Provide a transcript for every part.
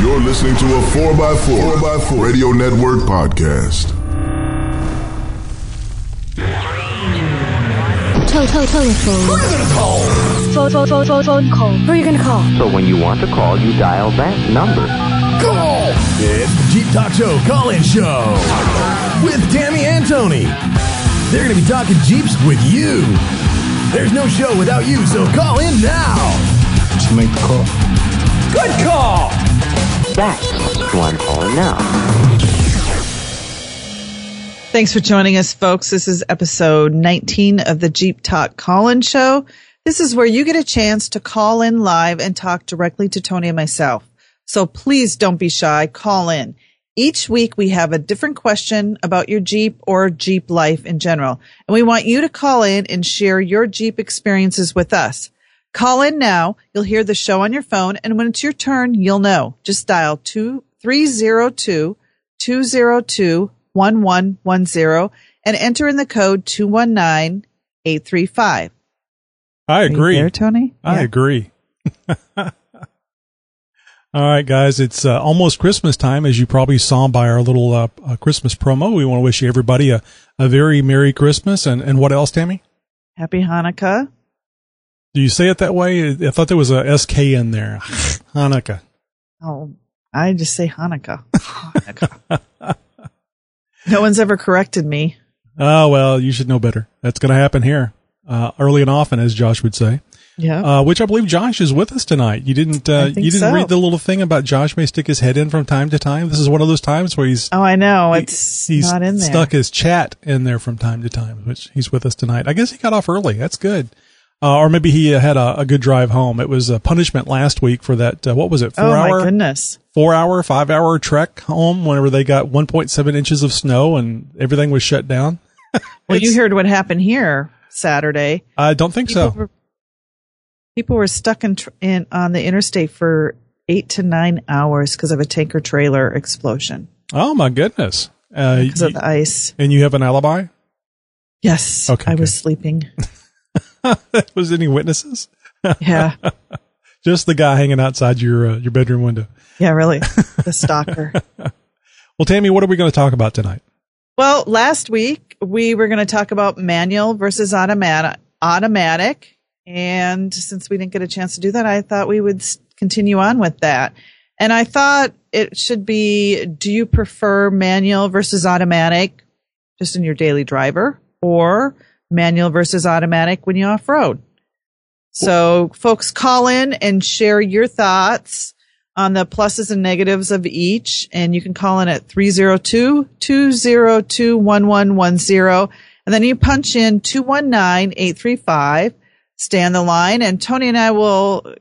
You're listening to a 4x4, 4x4 Radio Network podcast. Toe, toe, telephone. Who are you gonna call? Phone, phone, phone, phone, phone call. Who are you gonna call? So when you want to call, you dial that number. Call! It's the Jeep Talk Show call-in show with Tammy and Tony. They're gonna be talking Jeeps with you. There's no show without you, so call in now. Just make the call. Good call! Calling now. Thanks for joining us, folks. This is episode 19 of the Jeep Talk Call-In Show. This is where you get a chance to call in live and talk directly to Tony and myself. So please don't be shy. Call in. Each week we have a different question about your Jeep or Jeep life in general. And we want you to call in and share your Jeep experiences with us. Call in now. You'll hear the show on your phone. And when it's your turn, you'll know. Just dial 2302 202 1110 and enter in the code 219835. I agree. There, Tony? I Yeah. agree. All right, guys, it's uh, almost Christmas time, as you probably saw by our little uh, uh, Christmas promo. We want to wish everybody a, a very Merry Christmas. And, and what else, Tammy? Happy Hanukkah. Do you say it that way? I thought there was a SK in there. Hanukkah. Oh, I just say Hanukkah. Hanukkah. no one's ever corrected me. Oh, well, you should know better. That's going to happen here uh, early and often, as Josh would say. Yeah. Uh, which I believe Josh is with us tonight. You didn't, uh, you didn't so. read the little thing about Josh may stick his head in from time to time. This is one of those times where he's oh, I know. he- It's he's not in there. stuck his chat in there from time to time, which he's with us tonight. I guess he got off early. That's good. Uh, or maybe he uh, had a, a good drive home. It was a punishment last week for that. Uh, what was it? Four oh, hour, my goodness. four hour, five hour trek home. Whenever they got 1.7 inches of snow and everything was shut down. Well, you heard what happened here Saturday. I don't think People so. were, people were stuck in, tr- in on the interstate for eight to nine hours because of a tanker trailer explosion Oh my goodness. Uh, because of the ice. and you have an alibi? Yes. Okay, I was sleeping. was any witnesses? Yeah. Just the guy hanging outside your uh, your bedroom window. Yeah, really. The stalker. Well, Tammy, what are we going to talk about tonight? Well, last week we were going to talk about manual versus automatic. Automatic, and since we didn't get a chance to do that, I thought we would continue on with that. And I thought it should be: Do you prefer manual versus automatic, just in your daily driver, or manual versus automatic when you off road? So, folks, call in and share your thoughts on the pluses and negatives of each. And you can call in at 302 202 1110. And then you punch in 219 835. Stay on the line, and Tony and I will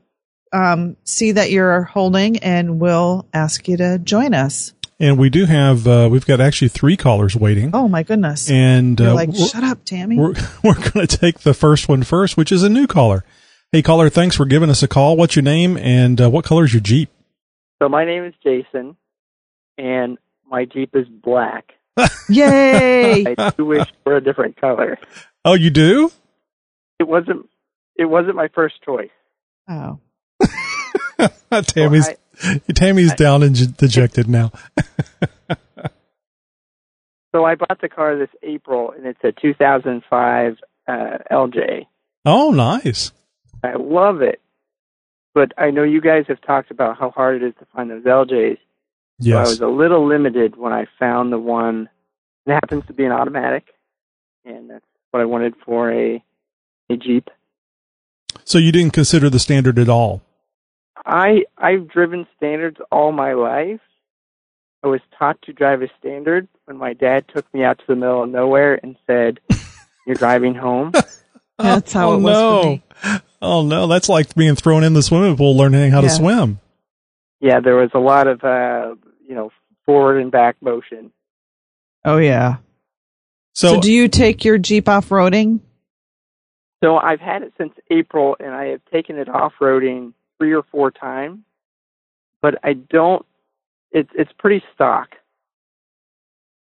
um, see that you're holding and we'll ask you to join us. And we do have uh, we've got actually three callers waiting. Oh, my goodness. And You're uh, like, shut up, Tammy. We're we're going to take the first one first, which is a new caller. Hey, caller, thanks for giving us a call. What's your name and uh, what color is your Jeep? So my name is Jason, and my Jeep is black. Yay! I do wish for a different color. Oh, you do? It wasn't. It wasn't my first choice. oh. Tammy's Tammy's down and dejected now. So I bought the car this April, and it's a 2005 uh, LJ. Oh, nice. I love it, but I know you guys have talked about how hard it is to find those LJs. So I was a little limited when I found the one that happens to be an automatic, and that's what I wanted for a a Jeep. So you didn't consider the standard at all? I I've driven standards all my life. I was taught to drive a standard when my dad took me out to the middle of nowhere and said, "You're driving home." That's how oh, it was no. for me. Oh no, that's like being thrown in the swimming pool learning how to swim. Yeah, there was a lot of uh, you know forward and back motion. Oh yeah. So, So, do you take your Jeep off roading? So I've had it since April, and I have taken it off roading three or four times, but I don't. It's it's pretty stock.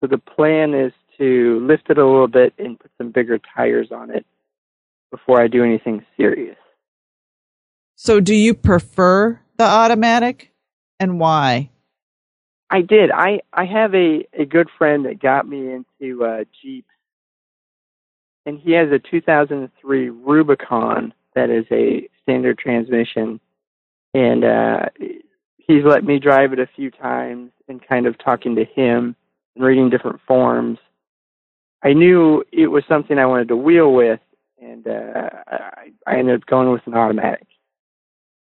So the plan is to lift it a little bit and put some bigger tires on it before I do anything serious. So do you prefer the automatic and why? I did. I I have a a good friend that got me into uh, Jeep, and he has a 2003 Rubicon that is a standard transmission, and uh, he's let me drive it a few times. And kind of talking to him and reading different forms. I knew it was something I wanted to wheel with, and uh, I, I ended up going with an automatic.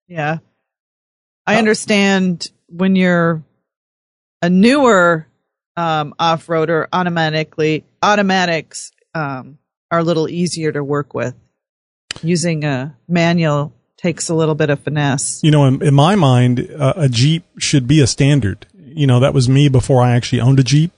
Yeah. I understand when you're a newer um, off-roader, automatically automatics um, are a little easier to work with. Using a manual takes a little bit of finesse. you know, in, in my mind, uh, a Jeep should be a standard. You know, that was me before I actually owned a Jeep.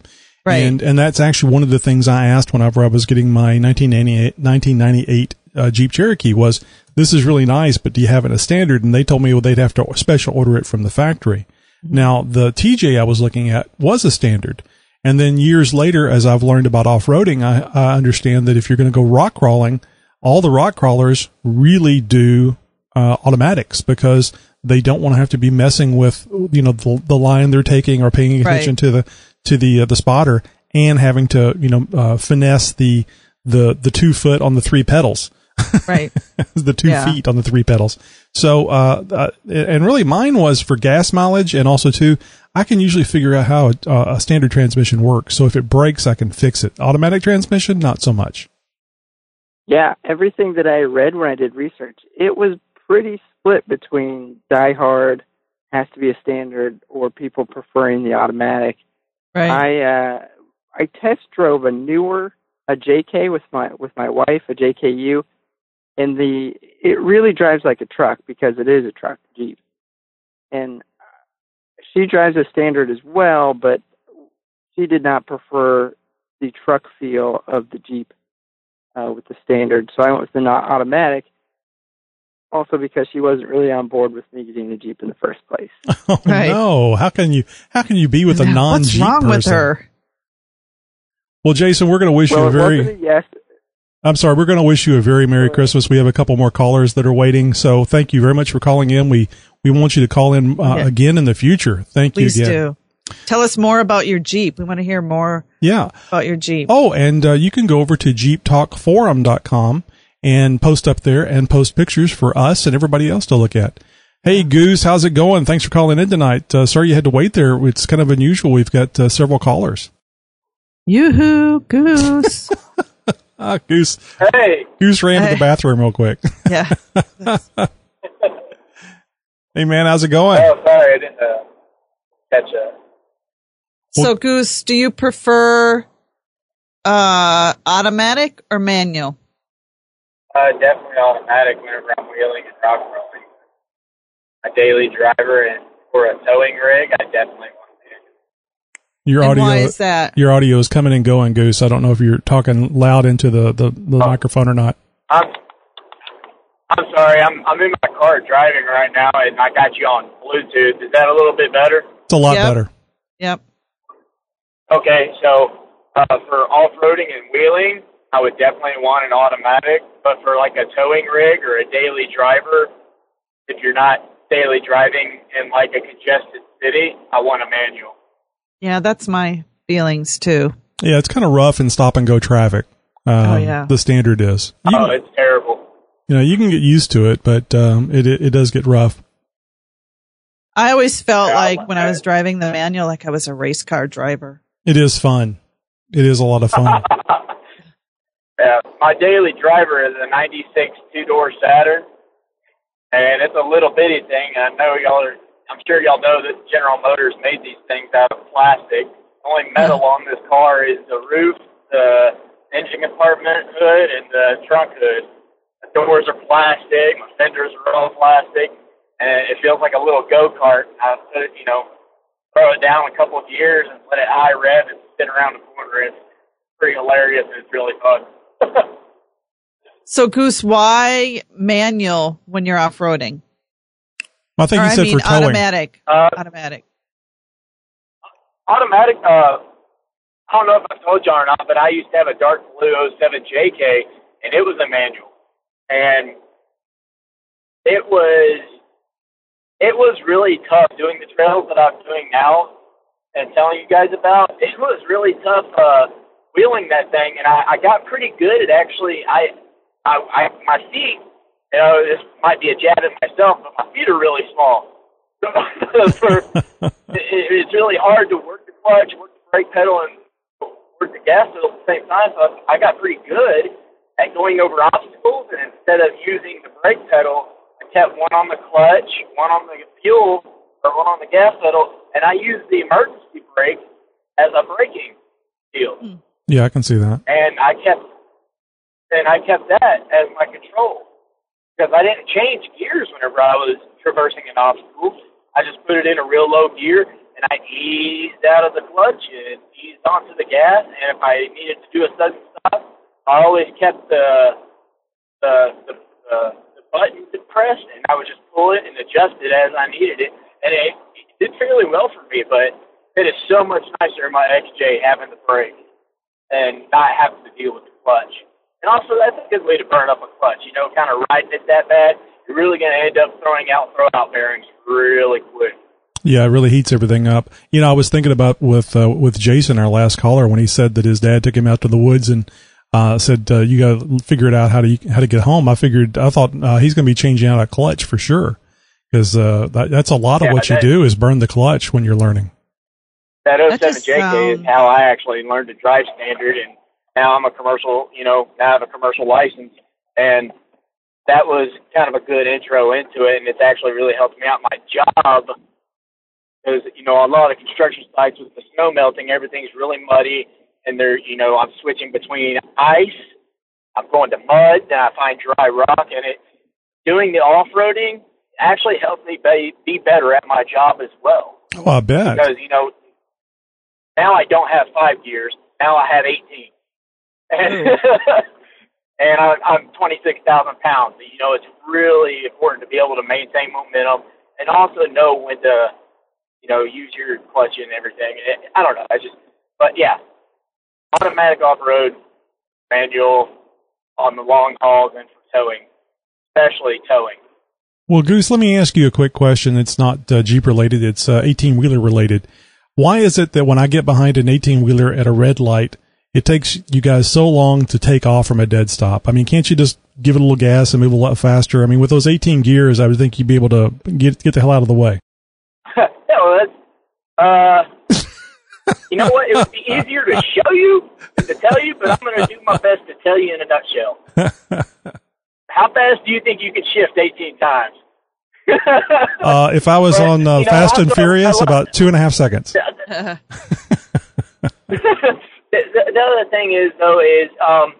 Right. And, and that's actually one of the things I asked whenever I was getting my 1998, 1998 uh, Jeep Cherokee was, this is really nice, but do you have it as standard? And they told me well, they'd have to special order it from the factory. Now, the TJ I was looking at was a standard. And then years later, as I've learned about off-roading, I, I understand that if you're going to go rock crawling, all the rock crawlers really do uh, automatics because they don't want to have to be messing with you know the, the line they're taking or paying attention Right. to the to the uh, the spotter and having to you know uh, finesse the the the two foot on the three pedals Right. the two Yeah. feet on the three pedals. So, uh, uh, and really mine was for gas mileage and also too, I can usually figure out how a, uh, a standard transmission works. So if it breaks, I can fix it. Automatic transmission, not so much. Yeah, everything that I read when I did research, it was pretty split between die hard has to be a standard or people preferring the automatic. Right. I uh I test drove a newer a JK with my with my wife, a JKU, and the it really drives like a truck because it is a truck Jeep. And she drives a standard as well, but she did not prefer the truck feel of the Jeep uh, with the standard. So I went with the not automatic. Also because she wasn't really on board with me getting the Jeep in the first place. Oh Right. no! How can you how can you be with a non Jeep person? What's Jeep wrong with her? Well, Jason, we're going to wish well, you a very. yes. I'm sorry, we're going to wish you a very Merry Christmas. We have a couple more callers that are waiting, so thank you very much for calling in. We we want you to call in uh, Yeah. again in the future. Thank Please you again. do. Tell us more about your Jeep. We want to hear more Yeah. about your Jeep. Oh, and uh, you can go over to jeeptalkforum.com and post up there and post pictures for us and everybody else to look at. Hey, Goose, how's it going? Thanks for calling in tonight. Uh, sorry you had to wait there. It's kind of unusual. We've got uh, several callers. Yoo-hoo, goose. Ah, Goose. Hey, Goose ran to the bathroom real quick. yeah. hey, man, how's it going? oh sorry, I didn't uh, catch uh So, Goose, do you prefer uh, automatic or manual? Uh, definitely automatic whenever I'm wheeling and rock rolling. A daily driver and for a towing rig, I definitely want to Your and audio. why is that? Your audio is coming and going, Goose. I don't know if you're talking loud into the, the, the microphone or not. I'm I'm sorry, I'm I'm in my car driving right now and I got you on Bluetooth. Is that a little bit better? It's a lot Yep. better. Yep. Okay, so uh, for off roading and wheeling, I would definitely want an automatic. But for like a towing rig or a daily driver, if you're not daily driving in like a congested city, I want a manual. Yeah, that's my feelings too. Yeah, it's kind of rough in stop and go traffic. Um, Oh, yeah. The standard is. You, Oh, it's terrible. you know, you can get used to it, but um, it, it it does get rough. I always felt Yeah, like when I was driving the manual, like I was a race car driver. It is fun. It is a lot of fun. Yeah, my daily driver is a '96 two-door Saturn, and it's a little bitty thing. I know y'all are. I'm sure y'all know that General Motors made these things out of plastic. The only metal on this car is the roof, the engine compartment hood, and the trunk hood. The doors are plastic. My fenders are all plastic, and it feels like a little go kart. I put it, you know, throw it down a couple of gears and let it high rev and spin around the corner. It's pretty hilarious and it's really fun. So, Goose, why manual when you're off roading? I think or, you said I mean, for towing. automatic. Uh, automatic. automatic. Uh, I don't know if I told you or not, but I used to have a dark blue 07 JK, and it was a manual, and it was it was really tough doing the trails that I'm doing now and telling you guys about. It was really tough uh, wheeling that thing, and I, I got pretty good at actually. I, I, I my feet. You know, this might be a jab at myself, but my feet are really small. For, it, it's really hard to work the clutch, work the brake pedal, and work the gas pedal at the same time. So I got pretty good at going over obstacles, and instead of using the brake pedal, I kept one on the clutch, one on the fuel, or one on the gas pedal, and I used the emergency brake as a braking deal. Hmm. Yeah, I can see that. And I kept and I kept that as my control because I didn't change gears whenever I was traversing an obstacle. I just put it in a real low gear and I eased out of the clutch and eased onto the gas. And if I needed to do a sudden stop, I always kept the the the, the, the button pressed and I would just pull it and adjust it as I needed it. And it, it did fairly well for me, but it is so much nicer in my XJ having the brake and not having to deal with the clutch. And also, that's a good way to burn up a clutch. You know, kind of riding it that bad, you're really going to end up throwing out throw out bearings really quick. Yeah, it really heats everything up. You know, I was thinking about with uh, with Jason, our last caller, when he said that his dad took him out to the woods and uh, said uh, you got to figure it out how to how to get home. I figured I thought uh, he's going to be changing out a clutch for sure because uh, that, that's a lot of Yeah, what you do is burn the clutch when you're learning. That That 07 just JK sounds- is how I actually learned to drive standard, and now I'm a commercial. You know, now I have a commercial license, and that was kind of a good intro into it, and it's actually really helped me out my job because you know a lot of construction sites with the snow melting, everything's really muddy, and they're you know I'm switching between ice, I'm going to mud, then I find dry rock, and it doing the off roading actually helped me be, be better at my job as well Oh, I bet. because you know now I don't have five gears. Now I have eighteen, and, and I, I'm twenty six thousand pounds. You know, it's really important to be able to maintain momentum and also know when to, you know, use your clutch and everything. And I don't know. I just, but yeah, automatic off road, manual on the long hauls and for towing, especially towing. Well, Goose, let me ask you a quick question. It's not uh, Jeep related. It's uh, 18 wheeler related. Why is it that when I get behind an 18 wheeler at a red light, it takes you guys so long to take off from a dead stop? I mean, can't you just give it a little gas and move a lot faster? I mean, with those 18 gears, I would think you'd be able to get get the hell out of the way. yeah, well, that's, uh, you know what? It would be easier to show you than to tell you, but I'm going to do my best to tell you in a nutshell. How fast do you think you could shift 18 times? Uh, if I was But, on uh, you know, Fast and Furious, about two and a half seconds. The, the, the other thing is though is um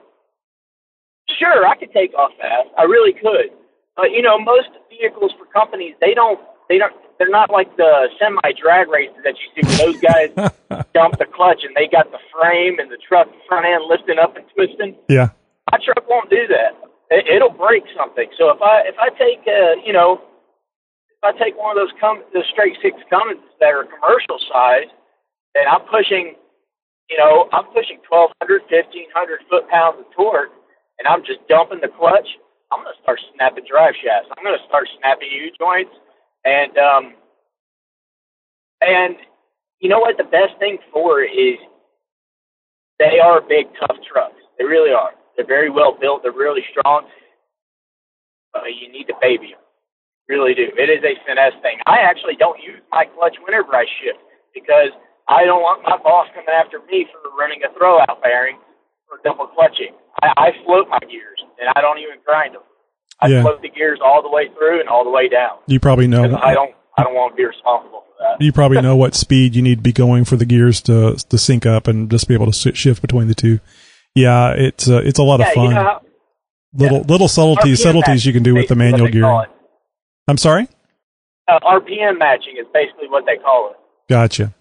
sure I could take off fast. I really could. But you know, most vehicles for companies they don't they don't they're not like the semi drag races that you see where those guys dump the clutch and they got the frame and the truck front end lifting up and twisting. Yeah. My truck won't do that. It, it'll break something. So if I if I take uh, you know if I take one of those com- the straight six Cummins that are commercial size, and I'm pushing, you know, I'm pushing 1,200, 1,500 foot pounds of torque, and I'm just dumping the clutch. I'm going to start snapping drive shafts. I'm going to start snapping U joints, and um, and you know what? The best thing for is they are big, tough trucks. They really are. They're very well built. They're really strong. But you need to baby them. Really do. It is a finesse thing. I actually don't use my clutch whenever I shift because I don't want my boss coming after me for running a throwout bearing or double clutching. I, I float my gears and I don't even grind them. I Yeah. float the gears all the way through and all the way down. You probably know. I don't. I don't want to be responsible for that. You probably know what speed you need to be going for the gears to to sync up and just be able to shift between the two. Yeah, it's uh, it's a lot yeah, of fun. you know how little little subtleties RPM subtleties you can do with the manual what they call gearing. I'm sorry. Uh, RPM matching is basically what they call it. Gotcha.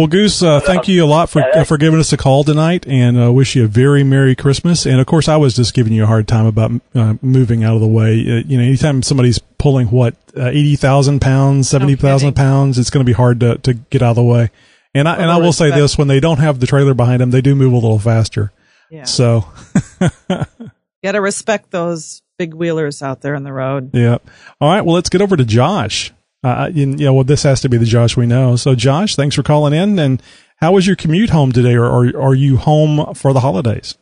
Well, Goose, uh, thank you a lot for uh, for giving us a call tonight, and uh, wish you a very merry Christmas. And of course, I was just giving you a hard time about uh, moving out of the way. Uh, you know, anytime somebody's pulling what uh, eighty thousand pounds, seventy thousand pounds, it's going to be hard to to get out of the way. And I and I will say this: when they don't have the trailer behind them, they do move a little faster. Yeah. So, Got to respect those big wheelers out there on the road. yeah. All right. Well, let's get over to Josh. Uh, you know, well, this has to be the Josh we know. So, Josh, thanks for calling in. And how was your commute home today, or, or are you home for the holidays?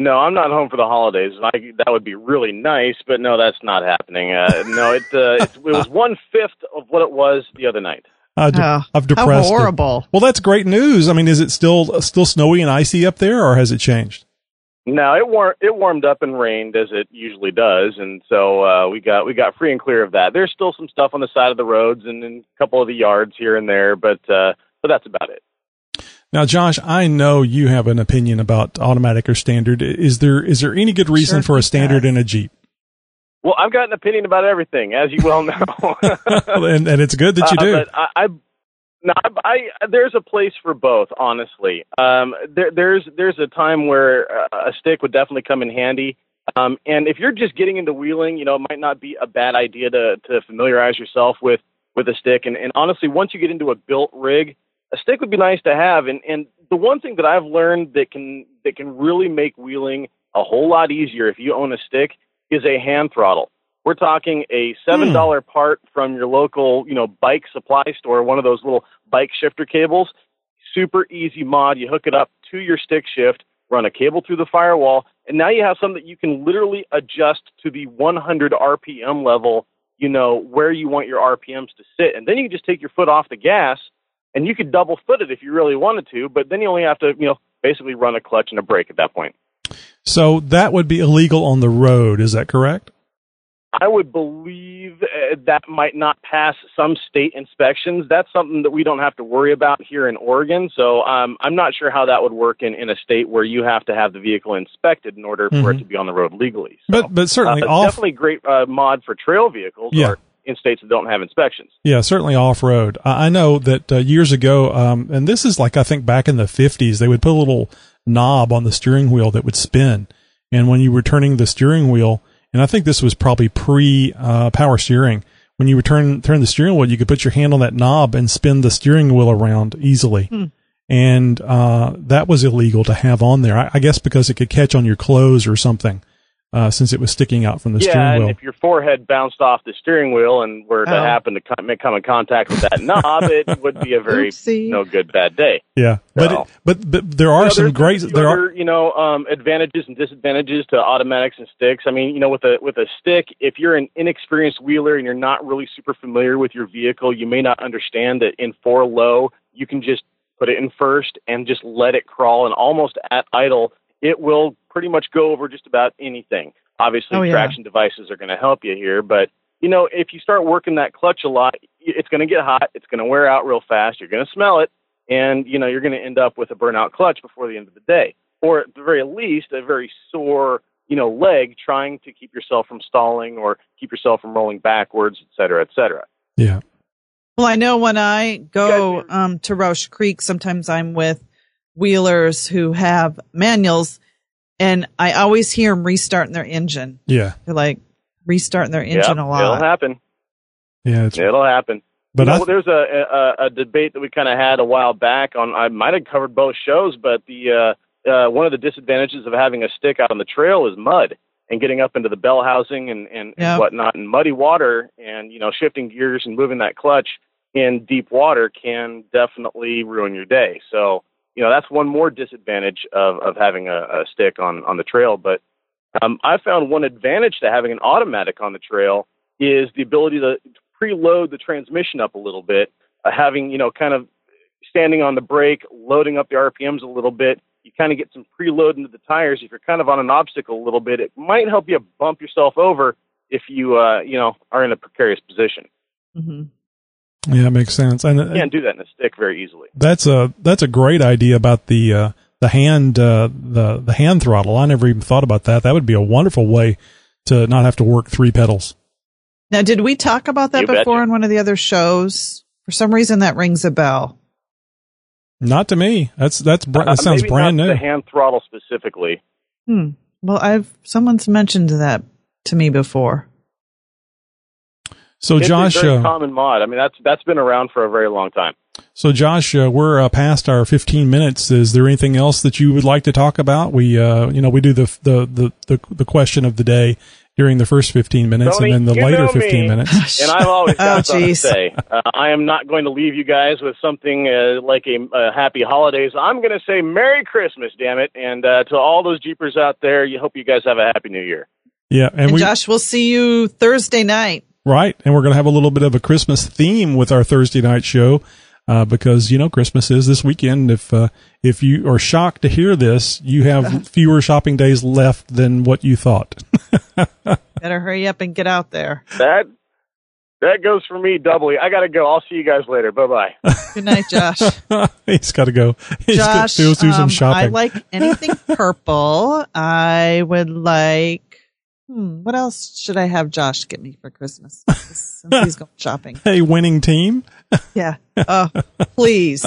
No, I'm not home for the holidays. I, that would be really nice, but no, that's not happening. Uh, no, it, uh, it, it was one fifth of what it was the other night. Uh, de- Oh, I've how depressed. it. horrible. Well, that's great news. I mean, is it still still snowy and icy up there, or has it changed? No, it war- it warmed up and rained as it usually does, and so uh, we got we got free and clear of that. There's still some stuff on the side of the roads and in a couple of the yards here and there, but uh, but that's about it. Now, Josh, I know you have an opinion about automatic or standard. Is there is there any good reason Sure for a standard in a Jeep? Well, I've got an opinion about everything, as you well know. and and it's good that you Uh, do. but I, I no, I, I there's a place for both. Honestly, um, there, there's there's a time where uh, a stick would definitely come in handy. Um, and if you're just getting into wheeling, you know, it might not be a bad idea to to familiarize yourself with with a stick. And, and honestly, once you get into a built rig, a stick would be nice to have. And and the one thing that I've learned that can that can really make wheeling a whole lot easier if you own a stick is a hand throttle. We're talking a seven hmm. dollar part from your local, you know, bike supply store, one of those little bike shifter cables. Super easy mod. You hook it up to your stick shift, run a cable through the firewall, and now you have something that you can literally adjust to the 100 RPM level, you know, where you want your RPMs to sit. And then you can just take your foot off the gas and you could double foot it if you really wanted to, but then you only have to, you know, basically run a clutch and a brake at that point. so that would be illegal on the road. Is that correct? I would believe uh, that might not pass some state inspections. That's something that we don't have to worry about here in Oregon. So um, I'm not sure how that would work in, in a state where you have to have the vehicle inspected in order for it Mhm. to be on the road legally. But but certainly uh, off. definitely great uh, mod for trail vehicles Yeah. or in states that don't have inspections. Yeah, certainly off road. I I know that uh, years ago, um, and this is like I think back in the fifties, they would put a little knob on the steering wheel that would spin, and when you were turning the steering wheel, and I think this was probably pre uh, power steering. When you would turn turn the steering wheel, you could put your hand on that knob and spin the steering wheel around easily. And uh, that was illegal to have on there. I, I guess because it could catch on your clothes or something, uh, since it was sticking out from the yeah, steering and wheel. if your forehead bounced off the steering wheel and were to Oh. happen to come, come in contact with that knob, it would be a very Oopsie. no good bad day. yeah, but it, but but there are You know, some great a few there are you know um, advantages and disadvantages to automatics and sticks. I mean, you know, with a with a stick, if you're an inexperienced wheeler and you're not really super familiar with your vehicle, you may not understand that in four low you can just put it in first and just let it crawl, and almost at idle, it will pretty much go over just about anything. Obviously, Oh, yeah. traction devices are going to help you here, but you know, if you start working that clutch a lot, it's going to get hot. It's going to wear out real fast. You're going to smell it and you know you're going to end up with a burnout clutch before the end of the day or at the very least a very sore you know leg trying to keep yourself from stalling or keep yourself from rolling backwards et cetera et cetera yeah. Well, I know when I go um, to Rausch Creek, sometimes I'm with wheelers who have manuals, and I always hear them restarting their engine. Yeah. They're like restarting their engine Yep, a lot. it'll happen Yeah, it's it'll happen But you I know, there's a, a a debate that we kind of had a while back on I might have covered both shows but the uh uh one of the disadvantages of having a stick out on the trail is mud and getting up into the bell housing and and, Yeah. and whatnot and muddy water and you know shifting gears and moving that clutch in deep water can definitely ruin your day so you know that's one more disadvantage of of having a, a stick on on the trail but um, I found one advantage to having an automatic on the trail is the ability to preload the transmission up a little bit, uh, having you know kind of standing on the brake, loading up the RPMs a little bit. You kind of get some preload into the tires. If you're kind of on an obstacle a little bit, it might help you bump yourself over if you uh, you know are in a precarious position. hmm yeah, it makes sense. And uh, You can't do that in a stick very easily. that's a that's a great idea about the uh, the hand uh, the the hand throttle. I never even thought about that. That would be a wonderful way to not have to work three pedals. Now, did we talk about that You before betcha. in one of the other shows? For some reason, that rings a bell. Not to me. That's that's br- Uh, that sounds maybe brand not new. The hand throttle specifically. Hmm. Well, I've someone's mentioned that to me before. So it's Josh, a very uh, common mod. I mean, that's that's been around for a very long time. so Josh, uh, we're uh, past our 15 minutes. Is there anything else that you would like to talk about? We, uh, you know, we do the the the the, the question of the day during the first 15 minutes, Tony, and then the later 15 me. minutes. And I've always got Oh, something to say. Uh, I am not going to leave you guys with something uh, like a, a happy holidays. I'm going to say Merry Christmas, damn it, and uh, to all those Jeepers out there, you hope you guys have a happy New Year. Yeah, and, And we Josh, we'll see you Thursday night. Right, and we're going to have a little bit of a Christmas theme with our Thursday night show. Uh, because you know Christmas is this weekend. If uh, if you are shocked to hear this, you have fewer shopping days left than what you thought. Better hurry up and get out there. That that goes for me doubly. I got to go. I'll see you guys later. Bye bye. Good night, Josh. He's got to go. He's got Josh, to do some um, shopping. I like anything purple. I would like. Hmm, what else should I have Josh get me for Christmas? Since he's going shopping. a winning team. Yeah. Oh, please.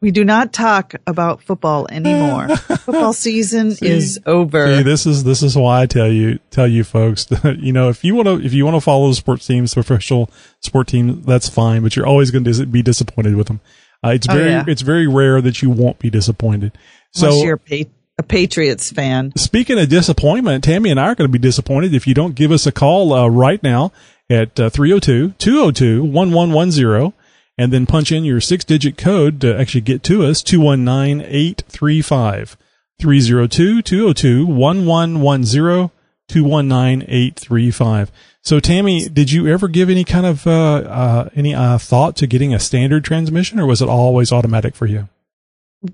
We do not talk about football anymore. Football season is over. See, this is this is why I tell you tell you folks that you know if you want to if you want to follow the sports teams, the professional sport team, that's fine. But you're always going to be disappointed with them. Uh, it's Oh, very yeah. it's very rare that you won't be disappointed. Unless So you're a, pa- a Patriots fan. Speaking of disappointment, Tammy and I are going to be disappointed if you don't give us a call uh, right now at uh, 302-202-1110 and then punch in your six-digit code to actually get to us, 219-835. 302-202-1110, 219-835. So Tammy, did you ever give any kind of, uh, uh, any, uh, thought to getting a standard transmission or was it always automatic for you?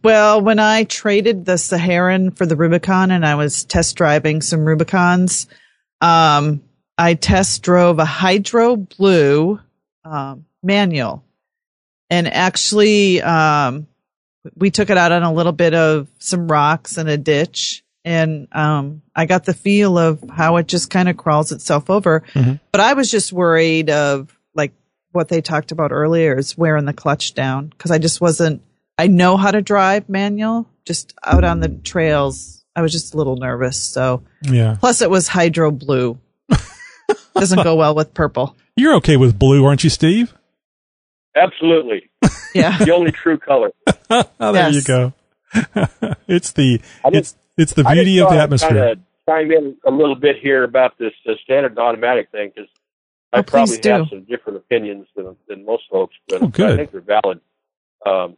Well, when I traded the Saharan for the Rubicon and I was test driving some Rubicons, um, I test drove a Hydro Blue um, manual. And actually, um, we took it out on a little bit of some rocks and a ditch. And um, I got the feel of how it just kind of crawls itself over. But I was just worried of like what they talked about earlier is wearing the clutch down because I just wasn't. I know how to drive manual, just out on the trails. I was just a little nervous. So Yeah. plus it was hydro blue. Doesn't go well with purple. You're okay with blue, aren't you, Steve? Absolutely. Yeah. the only true color. Oh, there you go. it's the it's it's the beauty of thought the I'd atmosphere. kinda chime in a little bit here about this uh, standard and automatic thing because I Oh, probably have do. some different opinions than, than most folks, but Oh, good. I think they're valid. Um,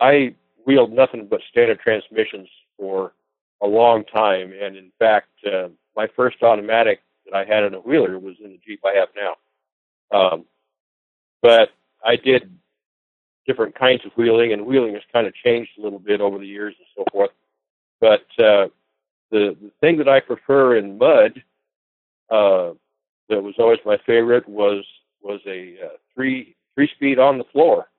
I wheeled nothing but standard transmissions for a long time, and in fact, uh, my first automatic that I had in a wheeler was in the Jeep I have now. Um, but I did different kinds of wheeling, and wheeling has kind of changed a little bit over the years and so forth. But uh, the the thing that I prefer in mud, uh, that was always my favorite, was was a uh, three three speed on the floor,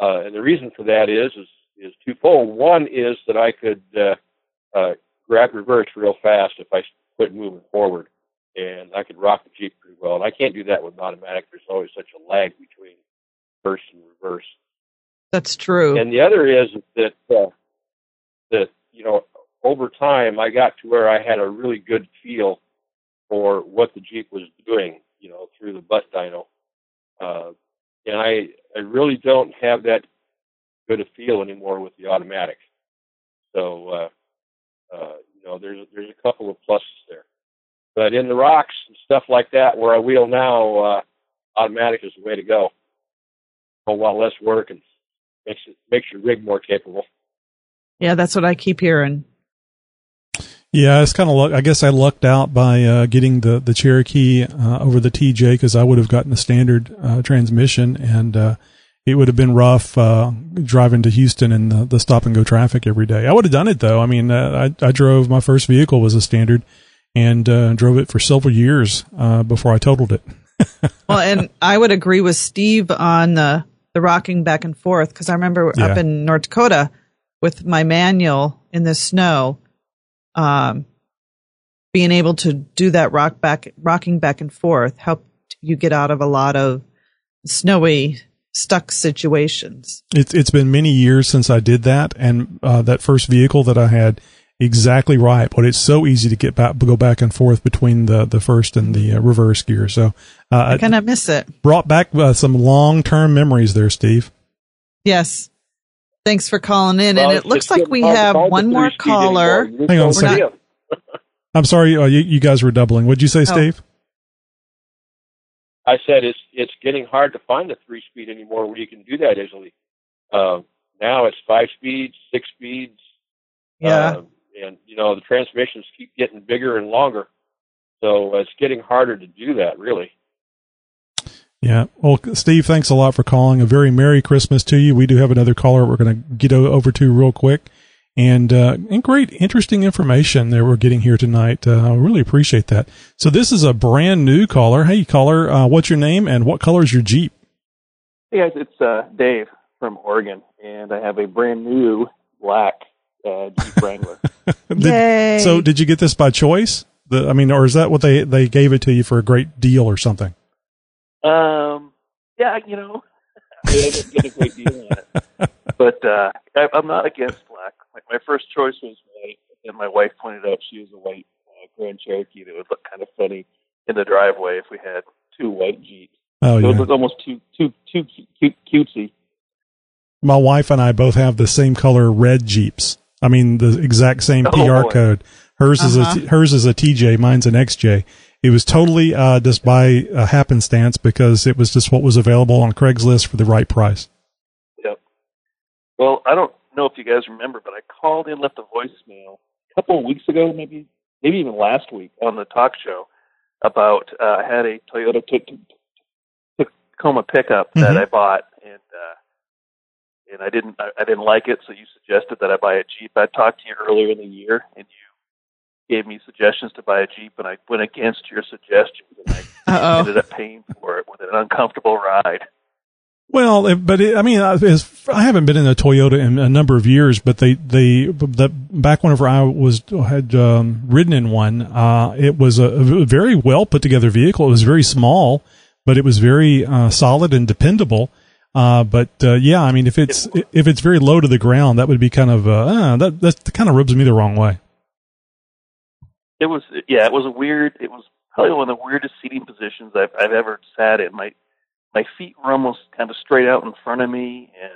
uh, and the reason for that is is is twofold. One is that I could uh, uh, grab reverse real fast if I quit moving forward, and I could rock the Jeep pretty well. And I can't do that with an automatic. There's always such a lag between first and reverse. That's true. And the other is that uh, that you know over time I got to where I had a really good feel for what the Jeep was doing, you know, through the butt dyno. Uh, and I I really don't have that good a feel anymore with the automatic. So uh, uh, you know, there's there's a couple of pluses there. But in the rocks and stuff like that, where I wheel now, uh, automatic is the way to go. A lot less work and makes it makes your rig more capable. Yeah, that's what I keep hearing. Yeah, it's kind of. Luck, I guess I lucked out by uh, getting the the Cherokee uh, over the TJ because I would have gotten the standard uh, transmission, and uh, it would have been rough uh, driving to Houston in the, the stop and go traffic every day. I would have done it though. I mean, uh, I I drove my first vehicle was a standard, and uh, drove it for several years uh, before I totaled it. well, and I would agree with Steve on the the rocking back and forth because I remember Yeah. up in North Dakota, with my manual in the snow, um, being able to do that rock back, rocking back and forth helped you get out of a lot of snowy, stuck situations. It's it's been many years since I did that, and uh, that first vehicle that I had exactly right. But it's so easy to get back, go back and forth between the the first and the uh, reverse gear. So uh, I kind of miss it. brought back uh, some long term memories there, Steve. Yes. Thanks for calling in. Well, and it looks like we have one more caller. Hang on a second. not- I'm sorry, uh, you, you guys were doubling. What'd you say, Oh. Steve? I said it's it's getting hard to find a three speed anymore where you can do that easily. Um, now it's five speeds, six speeds, Yeah. um, and you know the transmissions keep getting bigger and longer, so it's getting harder to do that. Really, Yeah. Well, Steve, thanks a lot for calling. A very Merry Christmas to you. We do have another caller we're going to get o- over to real quick. And, uh, and great, interesting information that we're getting here tonight. Uh, I really appreciate that. So this is a brand new caller. Hey, caller, uh, what's your name and what color is your Jeep? Hey guys, it's uh, Dave from Oregon, and I have a brand new black uh, Jeep Wrangler. Did- Yay. So did you get this by choice? The, I mean, or is that what they, they gave it to you for a great deal or something? Um, yeah, you know, I didn't get a great deal on it, but uh, I, I'm not against black. My, my first choice was white, and my wife pointed out she was a white uh, Grand Cherokee that would look kind of funny in the driveway if we had two white Jeeps. Oh, yeah. it yeah. was almost too too too cute, cutesy. My wife and I both have the same color red Jeeps. I mean, the exact same Oh, PR boy. code. Hers is a Uh-huh. T- hers is a TJ. Mine's an XJ. It was totally uh, just by uh, happenstance because it was just what was available on Craigslist for the right price. Yep. Well, I don't know if you guys remember, but I called in, left a voicemail a couple of weeks ago, maybe maybe even last week on the talk show about uh, I had a Toyota Tacoma pickup that Mhm. I bought, and uh, and I didn't I, I didn't like it, so you suggested that I buy a Jeep. I talked to you earlier in the year, and you gave me suggestions to buy a Jeep, and I went against your suggestions, and I Uh-oh. ended up paying for it with an uncomfortable ride. Well, but it, I mean, I, I haven't been in a Toyota in a number of years, but they they the, back whenever I was had um, ridden in one, uh, it was a, a very well put together vehicle. It was very small, but it was very uh, solid and dependable. Uh, but uh, yeah, I mean, if it's if it's very low to the ground, that would be kind of uh, uh, that that kind of rubs me the wrong way. It was yeah, it was a weird. It was probably one of the weirdest seating positions I've I've ever sat in. My my feet were almost kind of straight out in front of me, and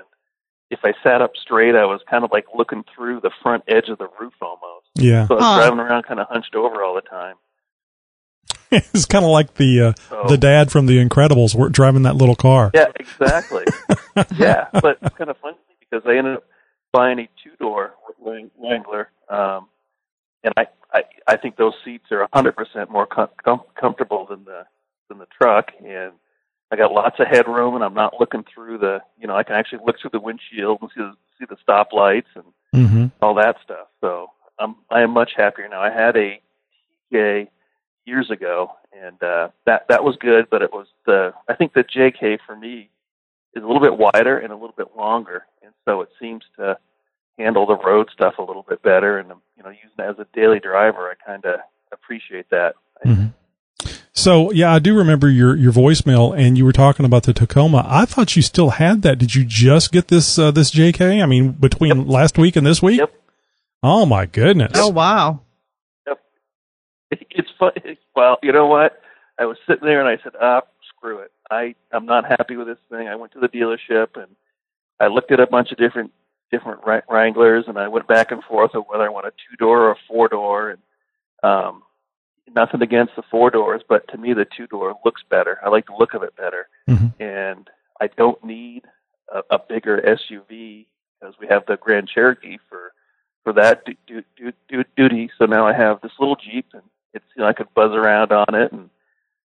if I sat up straight, I was kind of like looking through the front edge of the roof almost. Yeah, So I was Huh. driving around kind of hunched over all the time. it's kind of like the uh, So- the dad from The Incredibles were driving that little car. Yeah, exactly. yeah, but it's kind of funny because I ended up buying a two door Wrangler, um, and I, I I think those seats are a hundred percent more com- com- comfortable than the than the truck, and I got lots of headroom, and I'm not looking through the you know I can actually look through the windshield and see the, see the stoplights and Mm-hmm. all that stuff. So I'm I am much happier now. I had a TJ years ago, and uh, that that was good, but it was the I think the JK for me is a little bit wider and a little bit longer, and so it seems to handle the road stuff a little bit better. And you know, using it as a daily driver, I kind of appreciate that. So yeah, I do remember your your voicemail, and you were talking about the Tacoma. I thought you still had that. Did you just get this uh, this JK? I mean, between last week and this week. Yep. Oh my goodness. Oh wow. It's fun. Well, you know what? I was sitting there and I said, "Ah, screw it. I I'm not happy with this thing." I went to the dealership and I looked at a bunch of different different Wranglers and I went back and forth of whether I want a two door or a four door. And um, nothing against the four doors, but to me the two door looks better. I like the look of it better, Mhm. and I don't need a, a bigger SUV because we have the Grand Cherokee for for that du- du- du- du- duty. So now I have this little Jeep, and it's you know I could buzz around on it, and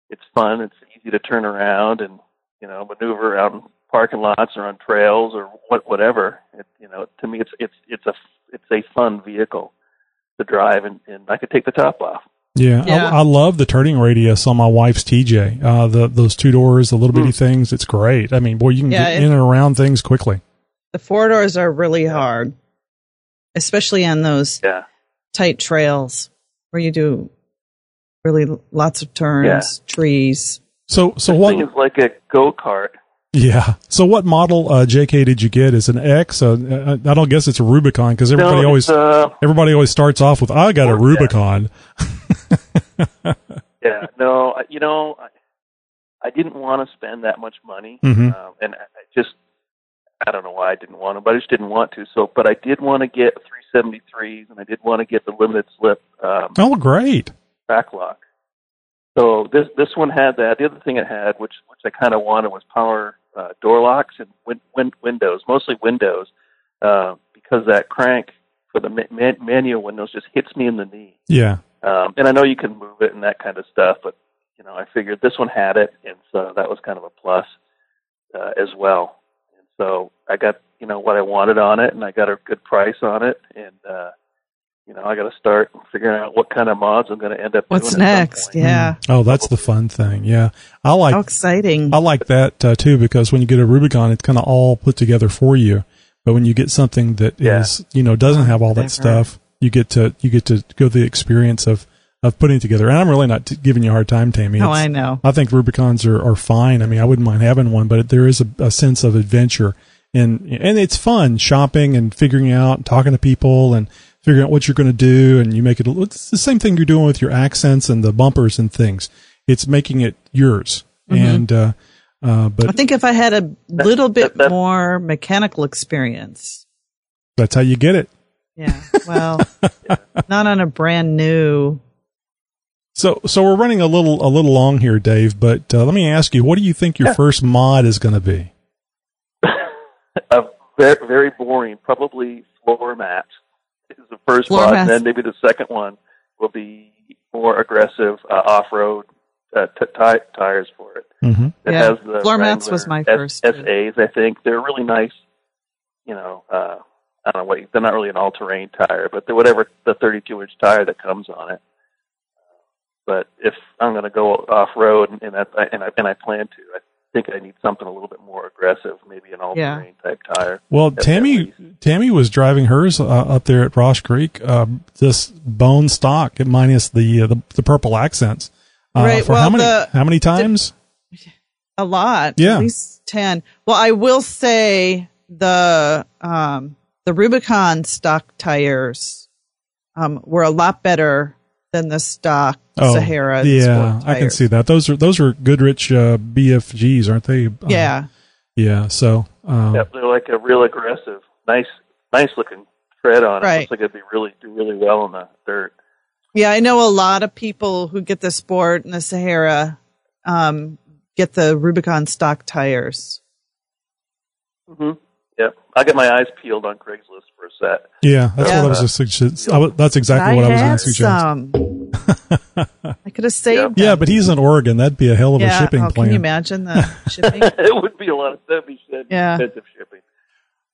it's fun. It's easy to turn around and you know maneuver out in parking lots or on trails or what whatever. It, you know, to me, it's it's it's a it's a fun vehicle to drive, and, and I could take the top off. Yeah, Yeah. I, I love the turning radius on my wife's TJ. Uh, the those two doors, the little bitty things. It's great. I mean, boy, you can Yeah, get it- in and around things quickly. The four doors are really hard. especially on those Yeah. tight trails where you do really lots of turns, trees. So, so This what? thing is like a go kart. Yeah. So what model uh, JK did you get? Is an X? Uh, uh, I don't guess it's a Rubicon because everybody No, always uh, everybody always starts off with I got a Rubicon. Yeah, no, you know, I, I didn't want to spend that much money, Mhm. um, and I I just, I don't know why I didn't want to, but I just didn't want to. So, but I did want to get 373s, and I did want to get the limited slip um, Oh, great. backlock. So this this one had that. The other thing it had, which which I kind of wanted, was power uh, door locks and win, win, windows, mostly windows, uh, because that crank for the ma- man, manual windows just hits me in the knee. Yeah. Um, and I know you can move it and that kind of stuff, but you know, I figured this one had it, and so that was kind of a plus uh, as well. And so I got you know what I wanted on it, and I got a good price on it, and uh, you know I got to start figuring out what kind of mods I'm going to end up. What's doing at some next? point. Yeah. Oh, that's the fun thing. Yeah. I like How exciting. I like that uh, too because when you get a Rubicon, it's kind of all put together for you. But when you get something that is, you know, doesn't have all that stuff, you get to you get to go the experience of of putting it together. And I'm really not t- giving you a hard time, Tammy. Oh, I know. I think Rubicons are, are fine. I mean, I wouldn't mind having one, but there is a, a sense of adventure and and it's fun shopping and figuring out, and talking to people and figuring out what you're going to do. And you make it. It's the same thing you're doing with your accents and the bumpers and things. It's making it yours. Mhm. And uh, uh, but I think if I had a little bit more mechanical experience. that's how you get it. Yeah. Well, not on a brand new. So, so we're running a little, a little long here, Dave. But uh, let me ask you, what do you think your first mod is going to be? a very very boring, probably floor mat is the first Floor mod, and then maybe the second one will be more aggressive uh, off road uh, t- ti tires for it. Mm-hmm. It Yeah. has the Floor mats was my first, S- SAs. I think they're really nice. You know, uh, I don't know what they're not really an all-terrain tire, but they're whatever the 32-inch tire that comes on it. But if I'm going to go off-road, and, and, I, and I and I plan to, I think I need something a little bit more aggressive, maybe an all-terrain type tire. Well, At- at Tammy. Tammy was driving hers uh, up there at Rausch Creek, uh, this bone stock minus the, uh, the the purple accents. Uh, Right, For well, how many the- how many times? A lot. Yeah. At least 10. Well, I will say the, um, the Rubicon stock tires, um, were a lot better than the stock Sahara. Oh, yeah, I can see that. Those are those are Goodrich uh, BFGs, aren't they? Uh, Yeah. yeah. So, um, Yep, they're like a real aggressive, nice, nice looking tread on it. Right. Looks like it'd be really do really well in the dirt. Yeah, I know a lot of people who get the sport and the Sahara, um, get the Rubicon stock tires. hmm Yep, I got my eyes peeled on Craigslist for a set. yeah, that's Yeah. what I was just suggest- I w- That's exactly I what I was going to suggest. some. I could have saved. Yeah, but he's in Oregon. That'd be a hell of a shipping oh, plan. Can you imagine the shipping? it would be a lot of that'd be that'd Yeah. expensive shipping.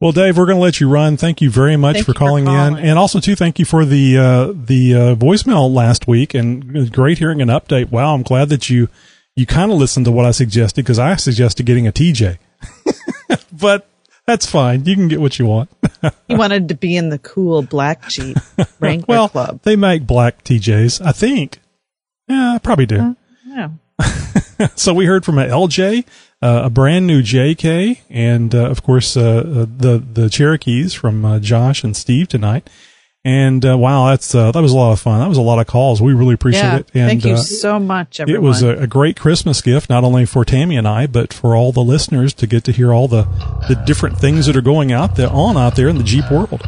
Well, Dave, we're going to let you run. Thank you very much Thank for you for calling in, and also too, thank you for the uh, the uh, voicemail last week, and great hearing an update. Wow, I'm glad that you you kind of listened to what I suggested because I suggested getting a TJ, but that's fine. You can get what you want. he wanted to be in the cool black Jeep Wrangler well, Club. they make black TJs, I think. Yeah, I probably do. Yeah. so we heard from a LJ, uh, a brand new JK, and uh, of course uh, uh, the the Cherokees from uh, Josh and Steve tonight. And uh, wow, that's uh, that was a lot of fun. That was a lot of calls. We really appreciate yeah. it. And, Thank you uh, so much, everyone. it was a, a great Christmas gift, not only for Tammy and I, but for all the listeners to get to hear all the, the different things that are going out there on out there in the Jeep world.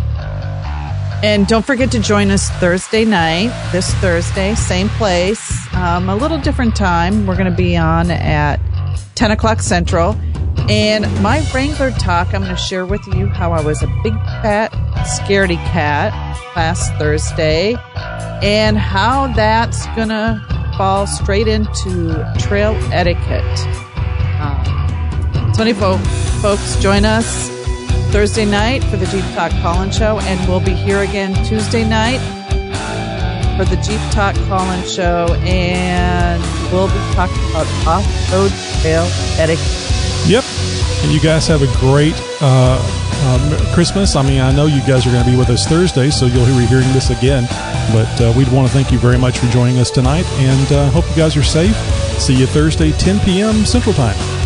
And don't forget to join us Thursday night, this Thursday, same place, um, a little different time. We're going to be on at 10 o'clock Central. And my Wrangler talk, I'm going to share with you how I was a big fat scaredy cat last Thursday and how that's going to fall straight into trail etiquette. Um, so, any fo- folks, join us Thursday night for the Jeep Talk Call-In Show, and we'll be here again Tuesday night for the Jeep Talk Call-In Show, and we'll be talking about off-road trail etiquette. And you guys have a great uh, um, Christmas. I mean, I know you guys are going to be with us Thursday, so you'll be hearing this again. But uh, we'd want to thank you very much for joining us tonight, and uh, hope you guys are safe. See you Thursday, 10 p.m. Central Time.